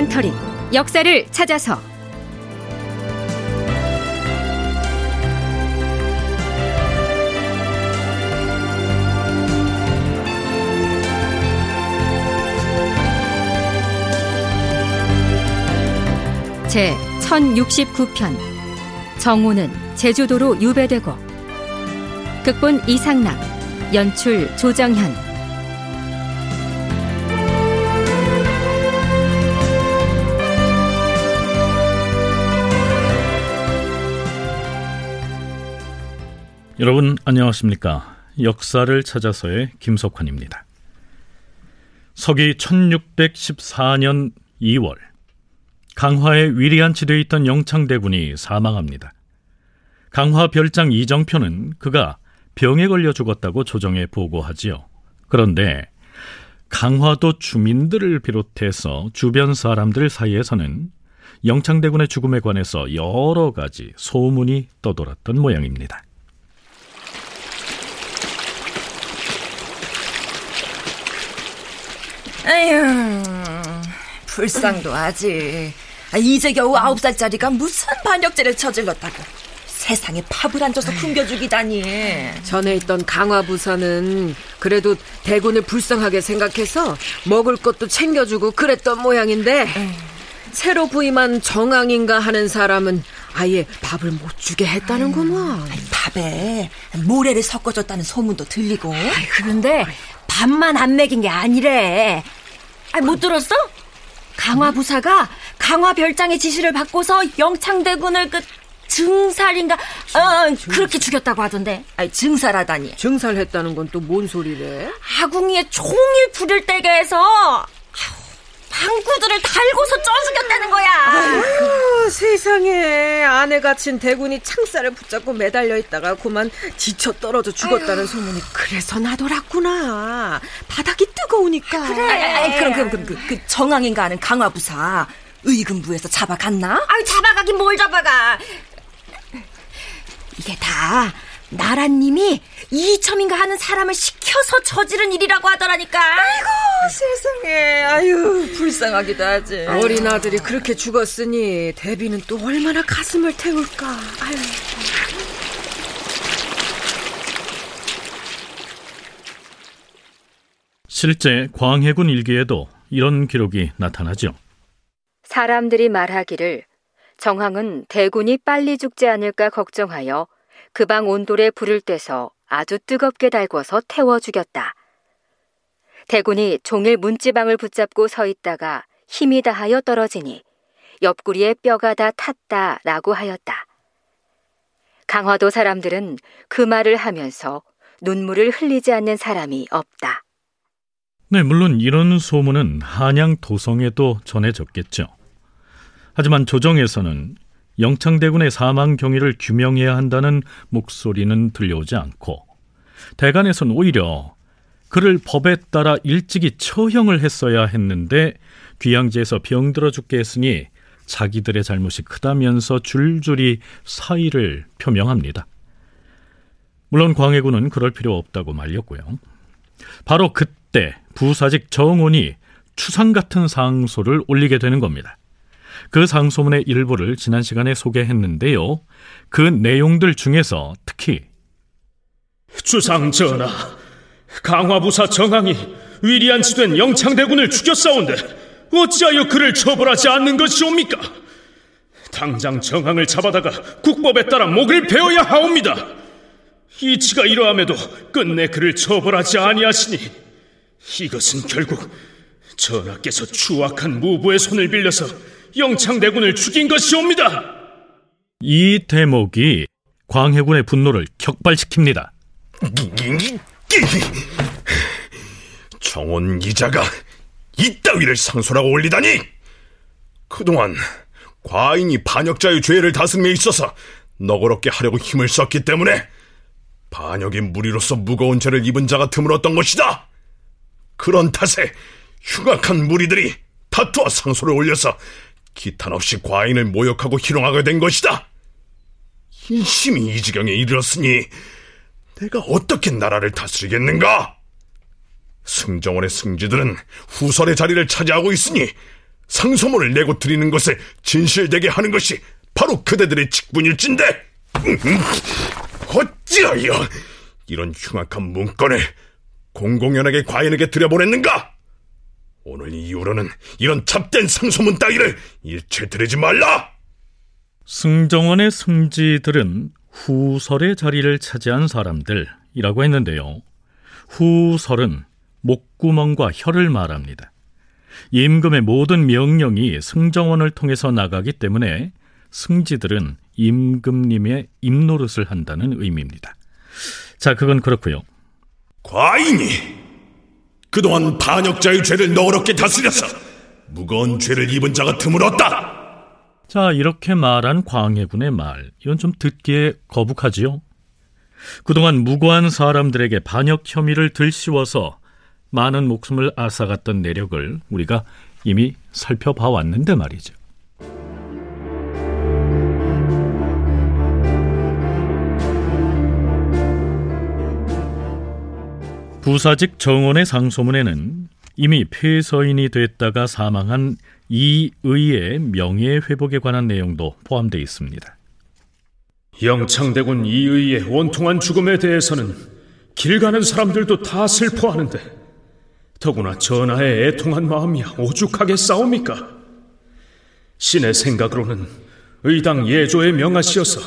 다큐멘터리. 역사를 찾아서. 제 1069편. 정오는 제주도로 유배되고. 극본 이상락. 연출 조정현 여러분 안녕하십니까? 역사를 찾아서의 김석환입니다. 서기 1614년 2월 강화에 위리안치되어 있던 영창대군이 사망합니다. 강화 별장 이정표는 그가 병에 걸려 죽었다고 조정에 보고하지요. 그런데 강화도 주민들을 비롯해서 주변 사람들 사이에서는 영창대군의 죽음에 관해서 여러 가지 소문이 떠돌았던 모양입니다. 에휴, 불쌍도 하지. 아, 이제 겨우 아홉 살짜리가 무슨 반역죄를 저질렀다고. 세상에 팝을 앉아서 숨겨주기다니. 전에 있던 강화부사는 그래도 대군을 불쌍하게 생각해서 먹을 것도 챙겨주고 그랬던 모양인데 새로 부임한 정왕인가 하는 사람은 아예 밥을 못 주게 했다는구먼. 밥에 모래를 섞어줬다는 소문도 들리고. 아이, 그런데 밥만 안 먹인 게 아니래. 아, 못 들었어? 강화 부사가 강화 별장의 지시를 받고서 영창대군을 그 증살인가 어, 그렇게 죽였다고 하던데. 아니 증살하다니. 증살했다는 건 또 뭔 소리래? 아궁이에 종일 불을 떼게 해서 방구들을 달고서 쪄죽였다는 거야. 아유, 세상에 아내 갇힌 대군이 창살을 붙잡고 매달려 있다가 그만 지쳐 떨어져 죽었다는 아유. 소문이 그래서 나돌았구나. 바닥이 뜨거우니까. 그래. 아이, 그럼 그럼 그럼 그, 그 정왕인가 하는 강화부사 의금부에서 잡아갔나? 아유 잡아가긴 뭘 잡아가. 이게 다 나라님이 이첨인가 하는 사람을 시켜서 저지른 일이라고 하더라니까. 아이고 세상에, 아유 불쌍하기도 하지. 어린 아들이 그렇게 죽었으니 대비는 또 얼마나 가슴을 태울까. 아유. 실제 광해군 일기에도 이런 기록이 나타나죠. 사람들이 말하기를 정황은 대군이 빨리 죽지 않을까 걱정하여 그 방 온돌에 불을 떼서 아주 뜨겁게 달궈서 태워 죽였다. 대군이 종일 문지방을 붙잡고 서 있다가 힘이 다하여 떨어지니 옆구리에 뼈가 다 탔다 라고 하였다. 강화도 사람들은 그 말을 하면서 눈물을 흘리지 않는 사람이 없다. 네, 물론 이런 소문은 한양 도성에도 전해졌겠죠. 하지만 조정에서는 영창대군의 사망 경위를 규명해야 한다는 목소리는 들려오지 않고 대간에서는 오히려 그를 법에 따라 일찍이 처형을 했어야 했는데 귀양지에서 병들어 죽게 했으니 자기들의 잘못이 크다면서 줄줄이 사의를 표명합니다. 물론 광해군은 그럴 필요 없다고 말렸고요. 바로 그때 부사직 정원이 추상 같은 상소를 올리게 되는 겁니다. 그 상소문의 일부를 지난 시간에 소개했는데요. 그 내용들 중에서 특히 주상 전하, 강화부사 정왕이 위리안치된 영창대군을 죽였사온데 어찌하여 그를 처벌하지 않는 것이옵니까? 당장 정왕을 잡아다가 국법에 따라 목을 베어야 하옵니다. 이치가 이러함에도 끝내 그를 처벌하지 아니하시니 이것은 결국 전하께서 추악한 무부의 손을 빌려서 영창대군을 죽인 것이옵니다. 이 대목이 광해군의 분노를 격발시킵니다. 정원 이자가 이 따위를 상소라고 올리다니! 그동안 과인이 반역자의 죄를 다스림에 있어서 너그럽게 하려고 힘을 썼기 때문에 반역의 무리로서 무거운 죄를 입은 자가 드물었던 것이다. 그런 탓에 흉악한 무리들이 다투와 상소를 올려서 기탄 없이 과인을 모욕하고 희롱하게 된 것이다. 인심이 이 지경에 이르렀으니 내가 어떻게 나라를 다스리겠는가? 승정원의 승지들은 후설의 자리를 차지하고 있으니 상소문을 내고 드리는 것을 진실되게 하는 것이 바로 그대들의 직분일진데 어찌하여 이런 흉악한 문건을 공공연하게 과인에게 들여보냈는가? 오늘 이후로는 이런 잡된 상소문 따위를 일체 들이지 말라! 승정원의 승지들은 후설의 자리를 차지한 사람들이라고 했는데요. 후설은 목구멍과 혀를 말합니다. 임금의 모든 명령이 승정원을 통해서 나가기 때문에 승지들은 임금님의 입노릇을 한다는 의미입니다. 자, 그건 그렇고요. 과인이 그동안 반역자의 죄를 너그럽게 다스려서 무거운 죄를 입은 자가 드물었다. 자, 이렇게 말한 광해군의 말, 이건 좀 듣기에 거북하지요? 그동안 무고한 사람들에게 반역 혐의를 들씌워서 많은 목숨을 앗아갔던 내력을 우리가 이미 살펴봐 왔는데 말이죠. 부사직 정원의 상소문에는 이미 폐서인이 됐다가 사망한 이의의 명예 회복에 관한 내용도 포함되어 있습니다. 영창대군 이의의 원통한 죽음에 대해서는 길 가는 사람들도 다 슬퍼하는데 더구나 전하의 애통한 마음이 오죽하게 싸웁니까? 신의 생각으로는 의당 예조의 명하시어서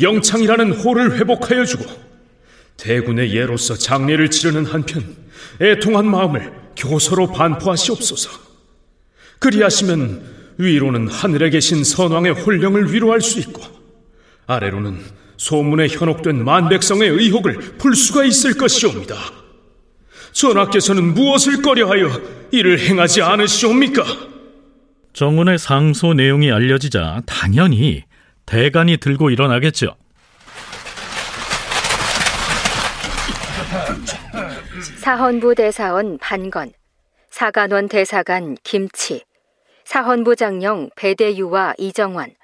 영창이라는 호를 회복하여 주고 대군의 예로서 장례를 치르는 한편 애통한 마음을 교서로 반포하시옵소서. 그리하시면 위로는 하늘에 계신 선왕의 홀령을 위로할 수 있고 아래로는 소문에 현혹된 만백성의 의혹을 풀 수가 있을 것이옵니다. 전하께서는 무엇을 꺼려하여 이를 행하지 않으시옵니까? 정원의 상소 내용이 알려지자 당연히 대간이 들고 일어나겠죠. 사헌부 대사원 반건, 사간원 대사관 김치, 사헌부 장령 배대유와 이정환,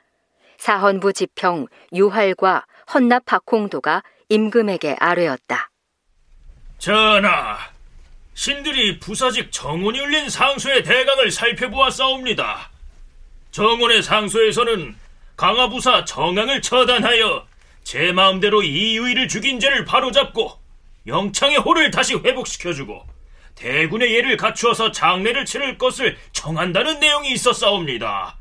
사헌부 지평 유활과 헌납 박홍도가 임금에게 아뢰었다. 전하, 신들이 부사직 정원이 울린 상소의 대강을 살펴보았사옵니다. 정원의 상소에서는 강화부사 정왕을 처단하여 제 마음대로 이의를 죽인 죄를 바로잡고 영창의 호를 다시 회복시켜주고 대군의 예를 갖추어서 장례를 치를 것을 정한다는 내용이 있었사옵니다.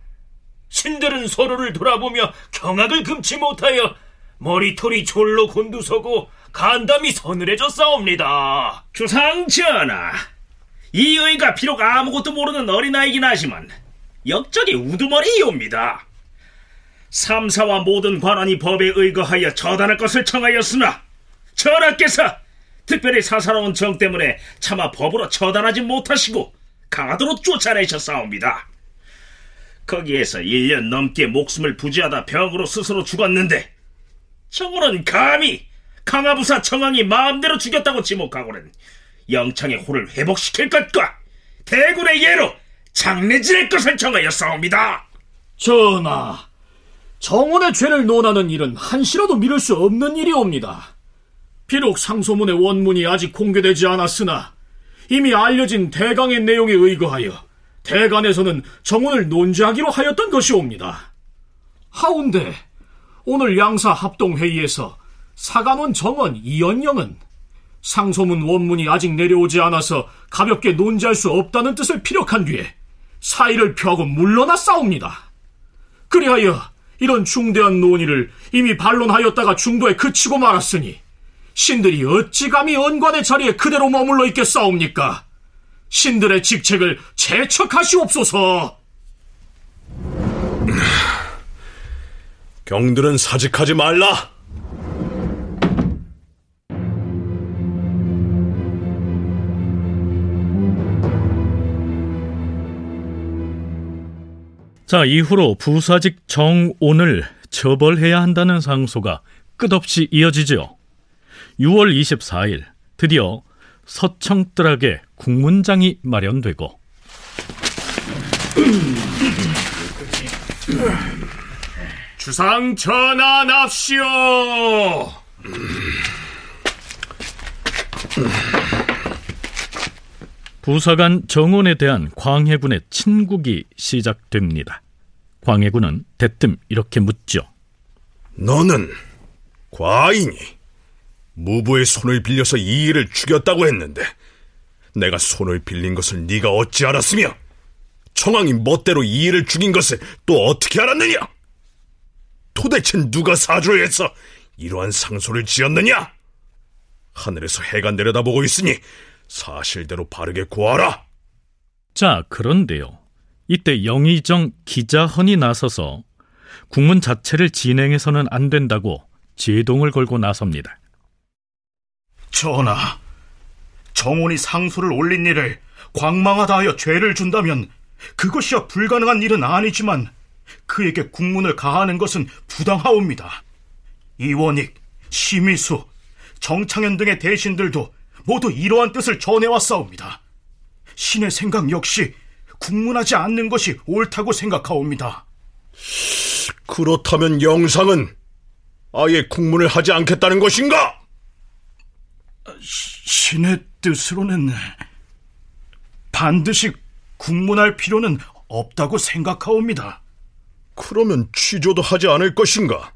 신들은 서로를 돌아보며 경악을 금치 못하여 머리털이 졸로 곤두서고 간담이 서늘해졌사옵니다. 주상 전하, 이 의가 비록 아무것도 모르는 어린아이긴 하지만 역적이 우두머리이옵니다. 삼사와 모든 관원이 법에 의거하여 처단할 것을 청하였으나 전하께서 특별히 사사로운 정 때문에 차마 법으로 처단하지 못하시고 강화도로 쫓아내셨사옵니다. 거기에서 1년 넘게 목숨을 부지하다 병으로 스스로 죽었는데 정원은 감히 강화부사 정왕이 마음대로 죽였다고 지목하고는 영창의 호를 회복시킬 것과 대군의 예로 장례 지낼 것을 정하였사옵니다. 전하, 정원의 죄를 논하는 일은 한시라도 미룰 수 없는 일이옵니다. 비록 상소문의 원문이 아직 공개되지 않았으나 이미 알려진 대강의 내용에 의거하여 대간에서는 정원을 논지하기로 하였던 것이옵니다. 하운데 오늘 양사 합동회의에서 사간원 정원 이연영은 상소문 원문이 아직 내려오지 않아서 가볍게 논지할 수 없다는 뜻을 피력한 뒤에 사의를 표하고 물러나 싸웁니다. 그리하여 이런 중대한 논의를 이미 반론하였다가 중도에 그치고 말았으니 신들이 어찌 감히 언관의 자리에 그대로 머물러 있겠사옵니까? 신들의 직책을 재척하시옵소서. 경들은 사직하지 말라. 자, 이후로 부사직 정온을 처벌해야 한다는 상소가 끝없이 이어지죠. 6월 24일 드디어 서청뜰하게 국문장이 마련되고 주상 전하납시오. 부사관 정원에 대한 광해군의 친국이 시작됩니다. 광해군은 대뜸 이렇게 묻죠. 너는 과인이 무부의 손을 빌려서 이 일을 죽였다고 했는데 내가 손을 빌린 것을 네가 어찌 알았으며 청왕이 멋대로 이 일을 죽인 것을 또 어떻게 알았느냐? 도대체 누가 해서 이러한 상소를 지었느냐? 하늘에서 해가 내려다보고 있으니 사실대로 바르게 구하라. 자, 그런데요. 이때 영의정 기자헌이 나서서 국문 자체를 진행해서는 안 된다고 제동을 걸고 나섭니다. 전하, 정원이 상소를 올린 일을 광망하다 하여 죄를 준다면 그것이야 불가능한 일은 아니지만 그에게 국문을 가하는 것은 부당하옵니다. 이원익, 심의수, 정창현 등의 대신들도 모두 이러한 뜻을 전해왔사옵니다. 신의 생각 역시 국문하지 않는 것이 옳다고 생각하옵니다. 그렇다면 영상은 아예 국문을 하지 않겠다는 것인가? 신의 뜻으로는 반드시 국문할 필요는 없다고 생각하옵니다. 그러면 취조도 하지 않을 것인가?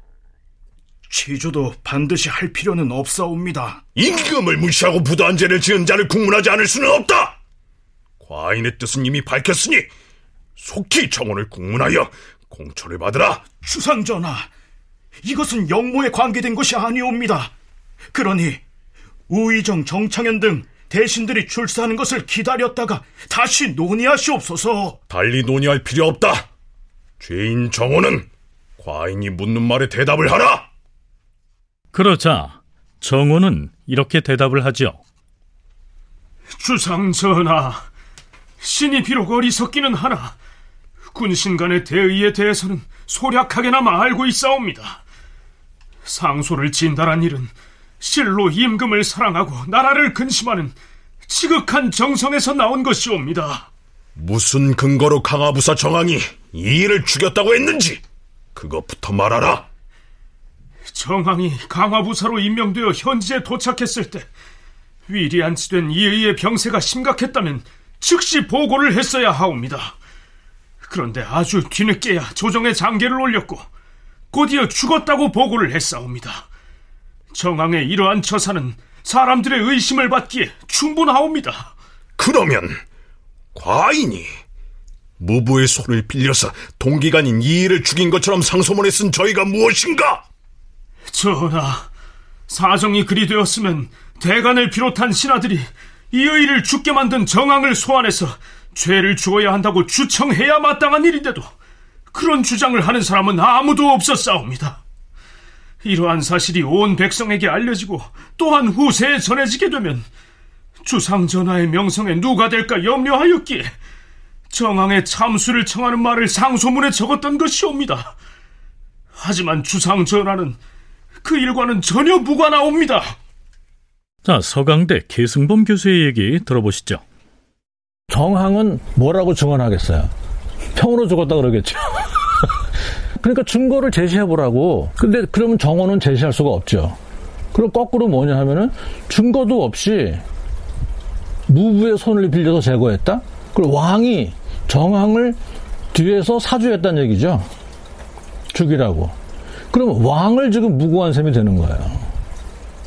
취조도 반드시 할 필요는 없사옵니다. 임금을 무시하고 부도한 죄를 지은 자를 국문하지 않을 수는 없다! 과인의 뜻은 이미 밝혔으니 속히 정원을 국문하여 공초를 받으라. 주상전하, 이것은 영모에 관계된 것이 아니옵니다. 그러니 우의정, 정창현 등 대신들이 출사하는 것을 기다렸다가 다시 논의하시옵소서. 달리 논의할 필요 없다. 죄인 정원은 과인이 묻는 말에 대답을 하라. 그러자 정호는 이렇게 대답을 하죠. 주상전하, 신이 비록 어리석기는 하나 군신 간의 대의에 대해서는 소략하게나마 알고 있사옵니다. 상소를 진달한 일은 실로 임금을 사랑하고 나라를 근심하는 지극한 정성에서 나온 것이옵니다. 무슨 근거로 강화부사 정왕이 이 일을 죽였다고 했는지 그것부터 말하라. 정왕이 강화부사로 임명되어 현지에 도착했을 때 위리안치된 이의의 병세가 심각했다면 즉시 보고를 했어야 하옵니다. 그런데 아주 뒤늦게야 조정의 장계를 올렸고 곧이어 죽었다고 보고를 했사옵니다. 정왕의 이러한 처사는 사람들의 의심을 받기에 충분하옵니다. 그러면 과인이 무부의 손을 빌려서 동기간인 이 일을 죽인 것처럼 상소문에 쓴 저희가 무엇인가? 전하, 사정이 그리 되었으면 대간을 비롯한 신하들이 이의를 죽게 만든 정왕을 소환해서 죄를 주어야 한다고 주청해야 마땅한 일인데도 그런 주장을 하는 사람은 아무도 없었사옵니다. 이러한 사실이 온 백성에게 알려지고 또한 후세에 전해지게 되면 주상전하의 명성에 누가 될까 염려하였기에 정왕의 참수를 청하는 말을 상소문에 적었던 것이옵니다. 하지만 주상전하는 그 일과는 전혀 무관하옵니다. 자, 서강대 계승범 교수의 얘기 들어보시죠. 정황은 뭐라고 증언하겠어요? 평으로 죽었다 그러겠죠. 그러니까 증거를 제시해 보라고. 근데 그러면 정원은 제시할 수가 없죠. 그럼 거꾸로 뭐냐 하면은 증거도 없이 무부의 손을 빌려서 제거했다? 그리고 왕이 정황을 뒤에서 사주했다는 얘기죠. 죽이라고. 그럼 왕을 지금 무고한 셈이 되는 거예요.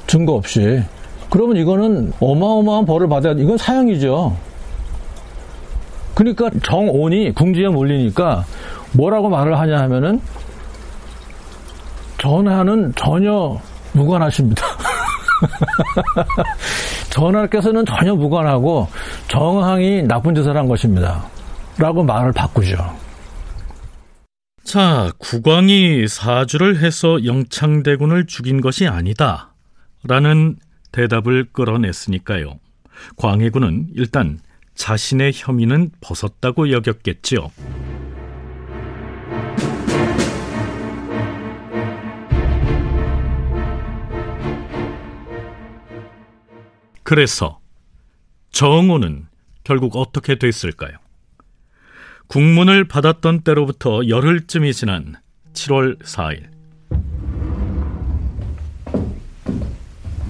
증거 없이. 그러면 이거는 어마어마한 벌을 받아야, 이건 사형이죠. 그러니까 정온이 궁지에 몰리니까 뭐라고 말을 하냐 하면은 전하는 전혀 무관하십니다. 전하께서는 전혀 무관하고 정항이 나쁜 짓을 한 것입니다. 라고 말을 바꾸죠. 자, 국왕이 사주를 해서 영창대군을 죽인 것이 아니다. 라는 대답을 끌어냈으니까요. 광해군은 일단 자신의 혐의는 벗었다고 여겼겠지요. 그래서 정호는 결국 어떻게 됐을까요? 국문을 받았던 때로부터 열흘쯤이 지난 7월 4일.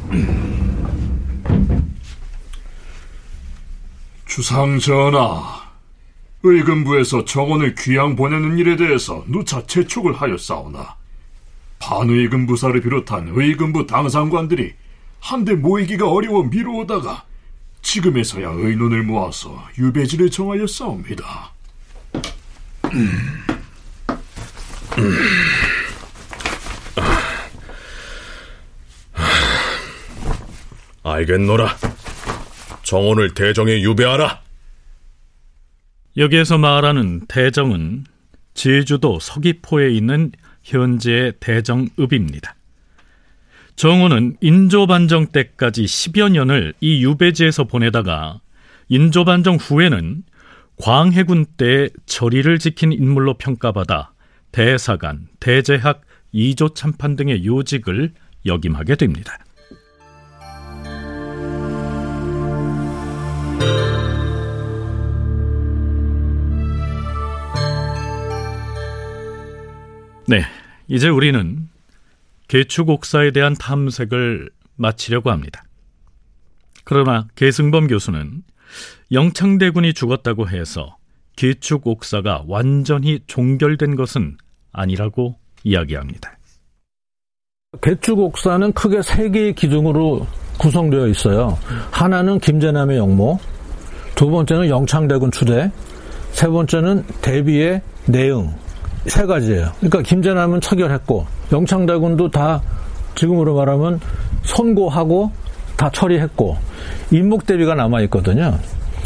주상 전하, 의금부에서 정원을 귀양 보내는 일에 대해서 누차 재촉을 하였사오나 반의금 부사를 비롯한 의금부 당상관들이 한데 모이기가 어려워 미루어다가 지금에서야 의논을 모아서 유배지를 정하였사옵니다. 음. 음. 알겠노라. 정원을 대정에 유배하라. 여기에서 말하는 대정은 제주도 서귀포에 있는 현재의 대정읍입니다. 정원은 인조반정 때까지 10여 년을 이 유배지에서 보내다가 인조반정 후에는 광해군 때 저리를 지킨 인물로 평가받아 대사관, 대제학, 이조 참판 등의 요직을 역임하게 됩니다. 네, 이제 우리는 개축옥사에 대한 탐색을 마치려고 합니다. 그러나 계승범 교수는 영창대군이 죽었다고 해서 개축옥사가 완전히 종결된 것은 아니라고 이야기합니다. 개축옥사는 크게 세 개의 기둥으로 구성되어 있어요. 하나는 김제남의 영모, 두 번째는 영창대군 추대, 세 번째는 대비의 내응, 세 가지예요. 그러니까 김제남은 처결했고 영창대군도 다 지금으로 말하면 선고하고 다 처리했고 임목대비가 남아 있거든요.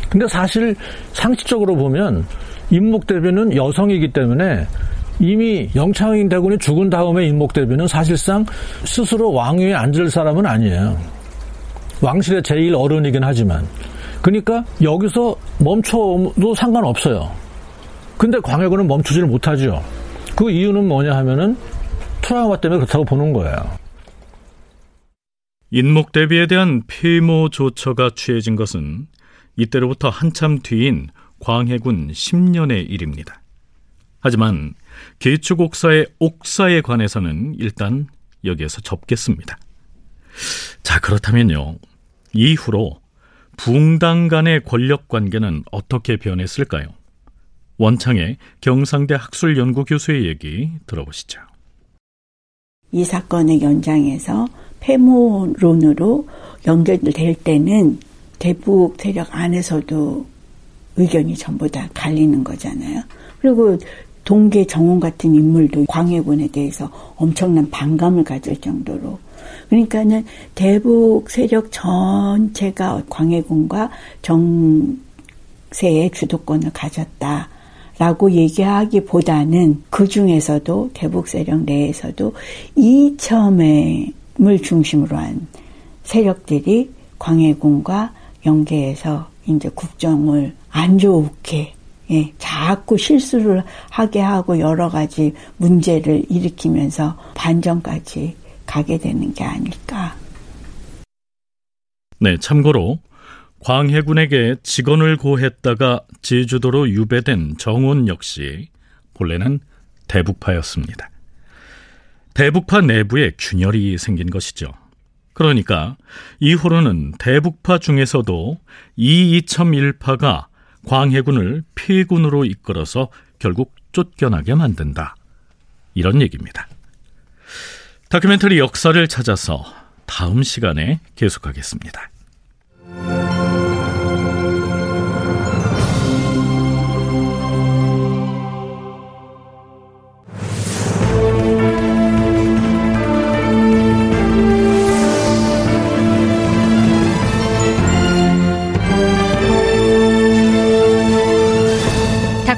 근데 사실 상식적으로 보면 임목대비는 여성이기 때문에 이미 영창인 대군이 죽은 다음에 임목대비는 사실상 스스로 왕위에 앉을 사람은 아니에요. 왕실의 제1 어른이긴 하지만. 그러니까 여기서 멈춰도 상관없어요. 근데 광해군은 멈추지를 못하죠. 그 이유는 뭐냐 하면은 트라우마 때문에 그렇다고 보는 거예요. 인목 대비에 대한 폐모 조처가 취해진 것은 이때로부터 한참 뒤인 광해군 10년의 일입니다. 하지만 개축옥사의 옥사에 관해서는 일단 여기에서 접겠습니다. 자, 그렇다면요. 이후로 붕당 간의 권력 관계는 어떻게 변했을까요? 원창의 경상대 학술연구 교수의 얘기 들어보시죠. 이 사건의 연장에서 폐모론으로 연결될 때는 대북 세력 안에서도 의견이 전부 다 갈리는 거잖아요. 그리고 동계 정원 같은 인물도 광해군에 대해서 엄청난 반감을 가질 정도로 그러니까는 대북 세력 전체가 광해군과 정세의 주도권을 가졌다. 라고 얘기하기보다는 그 중에서도 대북 세력 내에서도 이첨을 중심으로 한 세력들이 광해군과 연계해서 이제 국정을 안 좋게 예, 자꾸 실수를 하게 하고 여러 가지 문제를 일으키면서 반전까지 가게 되는 게 아닐까. 네, 참고로 광해군에게 직원을 고했다가 제주도로 유배된 정원 역시 본래는 대북파였습니다. 대북파 내부에 균열이 생긴 것이죠. 그러니까 이후로는 대북파 중에서도 이이첨 일파가 광해군을 폐군으로 이끌어서 결국 쫓겨나게 만든다. 이런 얘기입니다. 다큐멘터리 역사를 찾아서 다음 시간에 계속하겠습니다.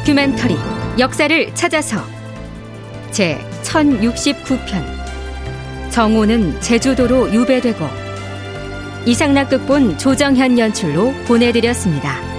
다큐멘터리 역사를 찾아서 제 1069편 정오는 제주도로 유배되고 이상락 극본 조정현 연출로 보내드렸습니다.